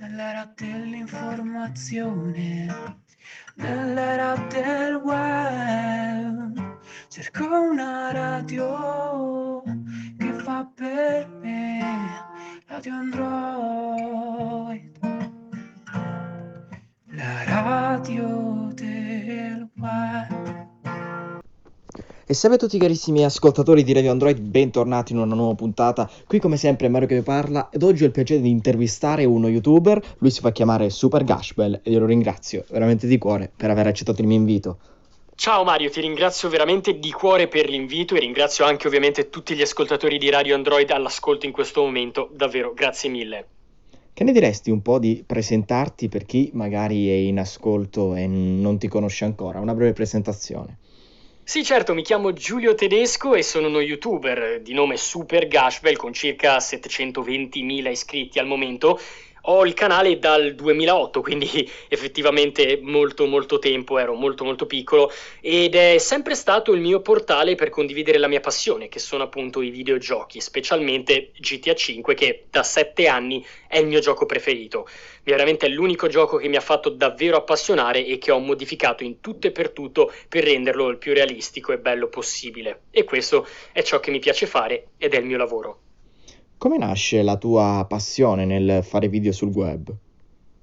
nell'era dell'informazione, nell'era del web. Cerco una radio che fa per me, radio Android, la radio E salve a tutti carissimi ascoltatori di Radio Android, bentornati in una nuova puntata. Qui come sempre Mario che vi parla ed oggi ho il piacere di intervistare uno youtuber, lui si fa chiamare Super Gashbell e io lo ringrazio veramente di cuore per aver accettato il mio invito. Ciao Mario, ti ringrazio veramente di cuore per l'invito e ringrazio anche ovviamente tutti gli ascoltatori di Radio Android all'ascolto in questo momento, davvero grazie mille. Che ne diresti un po' di presentarti per chi magari è in ascolto e non ti conosce ancora? Una breve presentazione. Sì, certo, mi chiamo Giulio Tedesco e sono uno youtuber di nome Super Gashbel con circa 720.000 iscritti al momento ho il canale dal 2008, quindi effettivamente molto molto tempo, ero molto molto piccolo ed è sempre stato il mio portale per condividere la mia passione, che sono appunto i videogiochi, specialmente GTA 5 che da 7 anni è il mio gioco preferito. Veramente è l'unico gioco che mi ha fatto davvero appassionare e che ho modificato in tutto e per tutto per renderlo il più realistico e bello possibile. E questo è ciò che mi piace fare ed è il mio lavoro. Come nasce la tua passione nel fare video sul web?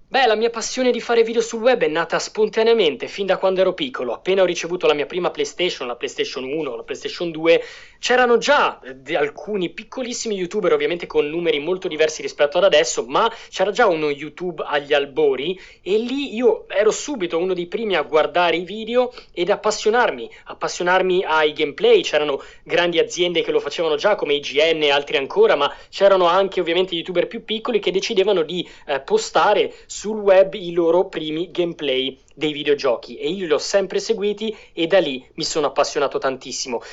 Beh, la mia passione di fare video sul web è nata spontaneamente fin da quando ero piccolo. Appena ho ricevuto la mia prima PlayStation, la PlayStation 1, la PlayStation 2, c'erano già eh, alcuni piccolissimi youtuber, ovviamente con numeri molto diversi rispetto ad adesso, ma c'era già uno YouTube agli albori e lì io ero subito uno dei primi a guardare i video ed appassionarmi, appassionarmi ai gameplay. C'erano grandi aziende che lo facevano già, come IGN e altri ancora, ma c'erano anche ovviamente youtuber più piccoli che decidevano di eh, postare sul web i loro primi gameplay dei videogiochi e io li ho sempre seguiti e da lì mi sono appassionato tantissimo.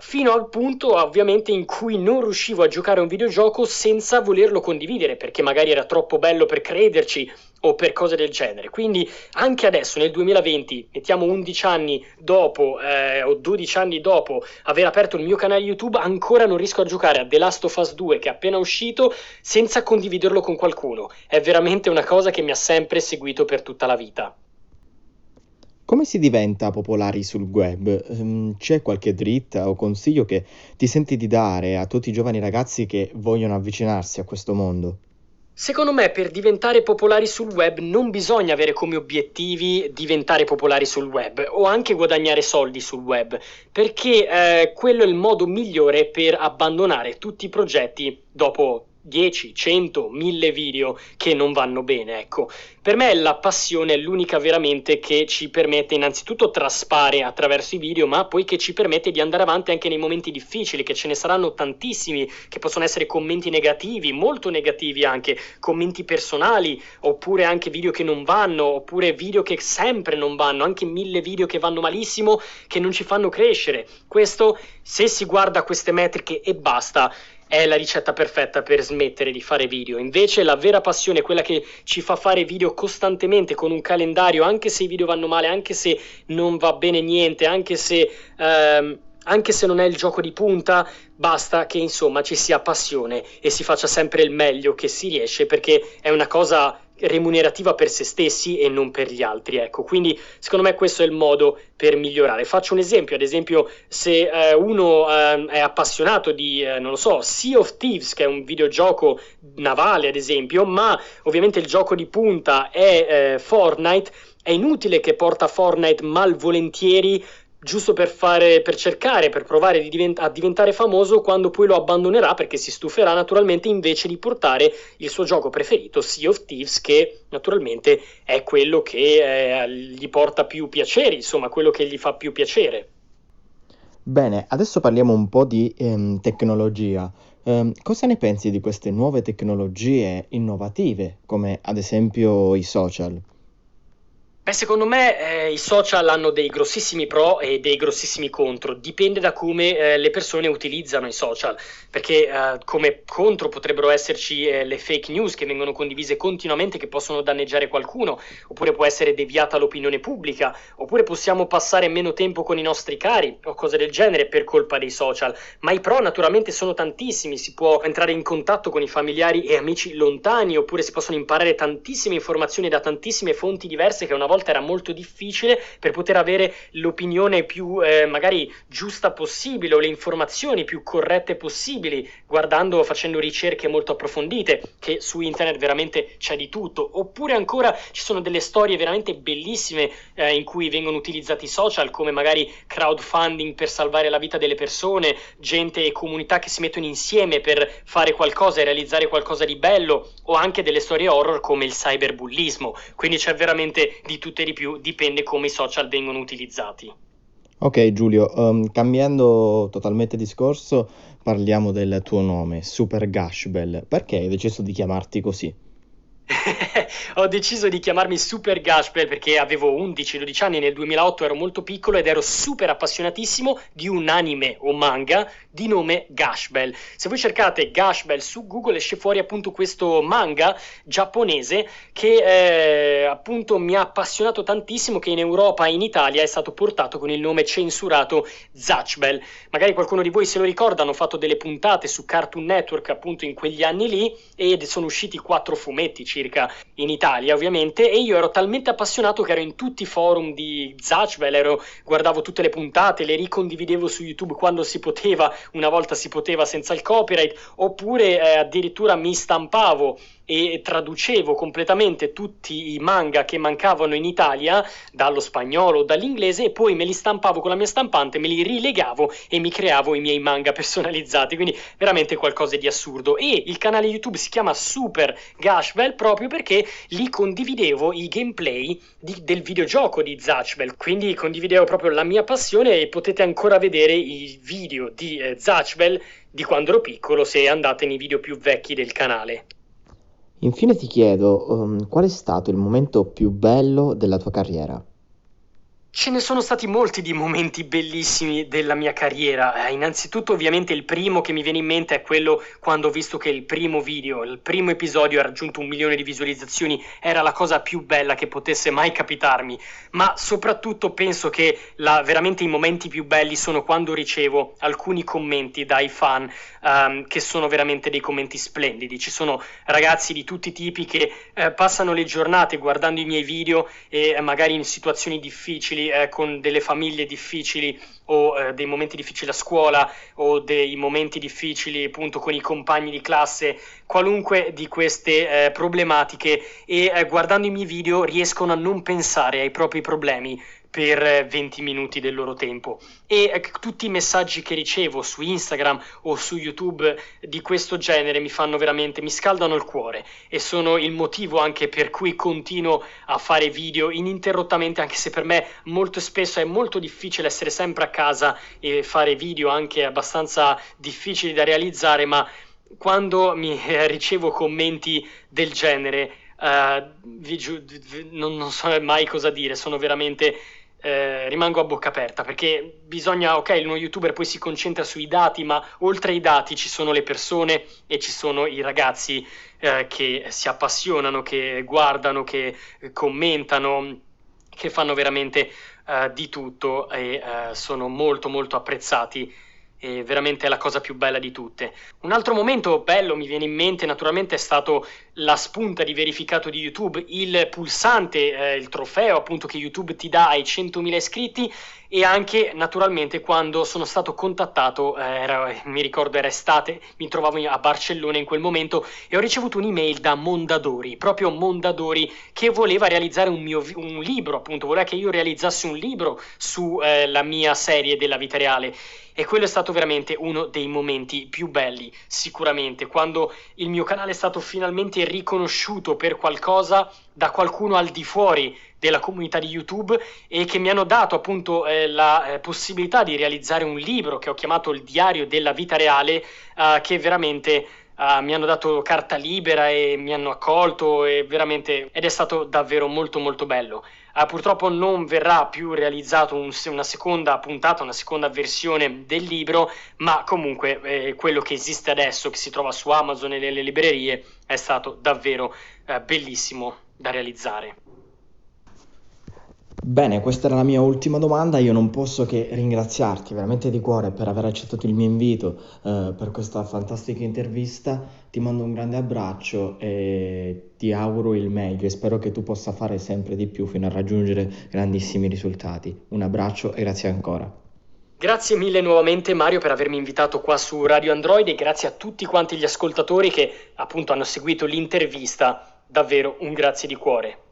Fino al punto ovviamente in cui non riuscivo a giocare a un videogioco senza volerlo condividere perché magari era troppo bello per crederci o per cose del genere. Quindi anche adesso nel 2020, mettiamo 11 anni dopo eh, o 12 anni dopo aver aperto il mio canale YouTube, ancora non riesco a giocare a The Last of Us 2 che è appena uscito senza condividerlo con qualcuno. È veramente una cosa che mi ha sempre seguito per tutta la vita. Come si diventa popolari sul web? Ehm, c'è qualche dritta o consiglio che ti senti di dare a tutti i giovani ragazzi che vogliono avvicinarsi a questo mondo? Secondo me per diventare popolari sul web non bisogna avere come obiettivi diventare popolari sul web o anche guadagnare soldi sul web, perché eh, quello è il modo migliore per abbandonare tutti i progetti dopo 10, 100, 1000 video che non vanno bene, ecco. Per me la passione è l'unica veramente che ci permette innanzitutto traspare attraverso i video, ma poi che ci permette di andare avanti anche nei momenti difficili, che ce ne saranno tantissimi, che possono essere commenti negativi, molto negativi anche, commenti personali, oppure anche video che non vanno, oppure video che sempre non vanno, anche mille video che vanno malissimo, che non ci fanno crescere. Questo, se si guarda queste metriche e basta, è la ricetta perfetta per smettere di fare video. Invece la vera passione, quella che ci fa fare video costantemente con un calendario, anche se i video vanno male, anche se non va bene niente, anche se... Ehm, anche se non è il gioco di punta, basta che insomma ci sia passione e si faccia sempre il meglio che si riesce perché è una cosa remunerativa per se stessi e non per gli altri. Ecco, quindi secondo me questo è il modo per migliorare. Faccio un esempio, ad esempio, se eh, uno eh, è appassionato di, eh, non lo so, Sea of Thieves, che è un videogioco navale, ad esempio, ma ovviamente il gioco di punta è eh, Fortnite, è inutile che porta Fortnite malvolentieri giusto per, fare, per cercare, per provare divent- a diventare famoso quando poi lo abbandonerà perché si stuferà naturalmente invece di portare il suo gioco preferito, Sea of Thieves, che naturalmente è quello che eh, gli porta più piacere, insomma, quello che gli fa più piacere. Bene, adesso parliamo un po' di ehm, tecnologia. Um, cosa ne pensi di queste nuove tecnologie innovative, come ad esempio i social? Beh, secondo me eh, i social hanno dei grossissimi pro e dei grossissimi contro, dipende da come eh, le persone utilizzano i social, perché eh, come contro potrebbero esserci eh, le fake news che vengono condivise continuamente che possono danneggiare qualcuno, oppure può essere deviata l'opinione pubblica, oppure possiamo passare meno tempo con i nostri cari o cose del genere per colpa dei social, ma i pro naturalmente sono tantissimi, si può entrare in contatto con i familiari e amici lontani, oppure si possono imparare tantissime informazioni da tantissime fonti diverse che una volta volta era molto difficile per poter avere l'opinione più eh, magari giusta possibile o le informazioni più corrette possibili, guardando, facendo ricerche molto approfondite, che su internet veramente c'è di tutto. Oppure ancora ci sono delle storie veramente bellissime eh, in cui vengono utilizzati i social, come magari crowdfunding per salvare la vita delle persone, gente e comunità che si mettono insieme per fare qualcosa e realizzare qualcosa di bello, o anche delle storie horror come il cyberbullismo. Quindi c'è veramente di tutto tutte di più, dipende come i social vengono utilizzati. Ok Giulio, um, cambiando totalmente discorso, parliamo del tuo nome, Super Gashbell. Perché hai deciso di chiamarti così? ho deciso di chiamarmi Super Gashbel perché avevo 11-12 anni, nel 2008 ero molto piccolo ed ero super appassionatissimo di un anime o manga di nome Gashbel. Se voi cercate Gashbel su Google esce fuori appunto questo manga giapponese che eh, appunto mi ha appassionato tantissimo che in Europa e in Italia è stato portato con il nome censurato Zatchbel. Magari qualcuno di voi se lo ricorda, hanno fatto delle puntate su Cartoon Network appunto in quegli anni lì ed sono usciti quattro fumetti circa in Italia ovviamente e io ero talmente appassionato che ero in tutti i forum di Zatchbell, ero, guardavo tutte le puntate, le ricondividevo su YouTube quando si poteva, una volta si poteva senza il copyright, oppure eh, addirittura mi stampavo e traducevo completamente tutti i manga che mancavano in Italia dallo spagnolo o dall'inglese e poi me li stampavo con la mia stampante, me li rilegavo e mi creavo i miei manga personalizzati, quindi veramente qualcosa di assurdo. E il canale YouTube si chiama Super Gashbell proprio perché lì condividevo i gameplay di, del videogioco di Zatchbell, quindi condividevo proprio la mia passione e potete ancora vedere i video di eh, Zatchbell di quando ero piccolo se andate nei video più vecchi del canale. Infine ti chiedo, um, qual è stato il momento più bello della tua carriera? Ce ne sono stati molti di momenti bellissimi della mia carriera. Eh, innanzitutto, ovviamente, il primo che mi viene in mente è quello quando ho visto che il primo video, il primo episodio ha raggiunto un milione di visualizzazioni, era la cosa più bella che potesse mai capitarmi. Ma soprattutto penso che la, veramente i momenti più belli sono quando ricevo alcuni commenti dai fan, um, che sono veramente dei commenti splendidi. Ci sono ragazzi di tutti i tipi che eh, passano le giornate guardando i miei video e eh, magari in situazioni difficili eh, con delle famiglie difficili o eh, dei momenti difficili a scuola o dei momenti difficili appunto con i compagni di classe, qualunque di queste eh, problematiche. E eh, guardando i miei video riescono a non pensare ai propri problemi per 20 minuti del loro tempo. E eh, tutti i messaggi che ricevo su Instagram o su YouTube di questo genere mi fanno veramente mi scaldano il cuore. E sono il motivo anche per cui continuo a fare video ininterrottamente anche se per me molto spesso è molto difficile essere sempre a casa e fare video anche abbastanza difficili da realizzare ma quando mi eh, ricevo commenti del genere Uh, vi giu- non, non, so mai cosa dire, sono veramente eh, rimango a bocca aperta perché bisogna, ok, uno youtuber poi si concentra sui dati, ma oltre ai dati ci sono le persone e ci sono i ragazzi eh, che si appassionano, che guardano, che commentano, che fanno veramente eh, di tutto e eh, sono molto molto apprezzati è veramente la cosa più bella di tutte. Un altro momento bello mi viene in mente naturalmente è stato la spunta di verificato di YouTube, il pulsante, eh, il trofeo appunto che YouTube ti dà ai 100.000 iscritti e anche naturalmente quando sono stato contattato, eh, era, mi ricordo era estate, mi trovavo a Barcellona in quel momento e ho ricevuto un'email da Mondadori, proprio Mondadori che voleva realizzare un, mio, un libro, appunto voleva che io realizzassi un libro sulla eh, mia serie della vita reale e quello è stato veramente uno dei momenti più belli, sicuramente, quando il mio canale è stato finalmente riconosciuto per qualcosa da qualcuno al di fuori della comunità di YouTube e che mi hanno dato appunto eh, la eh, possibilità di realizzare un libro che ho chiamato Il diario della vita reale, eh, che veramente uh, mi hanno dato carta libera e mi hanno accolto e veramente ed è stato davvero molto molto bello. Uh, purtroppo non verrà più realizzato un, una seconda puntata, una seconda versione del libro, ma comunque eh, quello che esiste adesso, che si trova su Amazon e nelle librerie, è stato davvero eh, bellissimo da realizzare. Bene, questa era la mia ultima domanda. Io non posso che ringraziarti veramente di cuore per aver accettato il mio invito, eh, per questa fantastica intervista. Ti mando un grande abbraccio e ti auguro il meglio e spero che tu possa fare sempre di più fino a raggiungere grandissimi risultati. Un abbraccio e grazie ancora. Grazie mille nuovamente Mario per avermi invitato qua su Radio Android e grazie a tutti quanti gli ascoltatori che appunto hanno seguito l'intervista. Davvero un grazie di cuore.